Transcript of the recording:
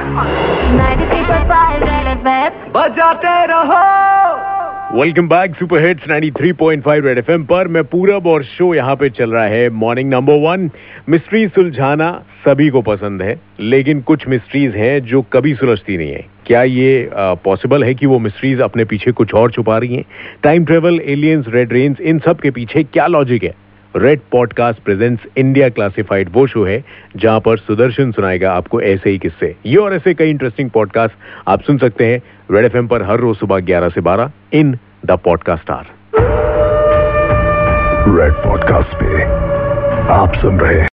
93.5 Red FM. बजाते रहो welcome back super hits 93.5 red FM पर। मैं पूरब और शो यहाँ पे चल रहा है। मॉर्निंग नंबर वन मिस्ट्री सुलझाना सभी को पसंद है, लेकिन कुछ मिस्ट्रीज हैं जो कभी सुलझती नहीं है। क्या ये पॉसिबल है कि वो मिस्ट्रीज अपने पीछे कुछ और छुपा रही हैं? Time travel aliens red range इन सब के पीछे क्या लॉजिक है? Red podcast presents India classified वो शो है, जहाँ पर सुदर्शन सुनाएगा आपको ऐसे ही किस्से। ये और ऐसे कई इंटरेस्टिंग पॉडकास्ट आप सुन सकते हैं रेड एफएम पर हर रोज सुबह 11 से 12 in the podcast or red podcast पे आप सुन रहे हैं।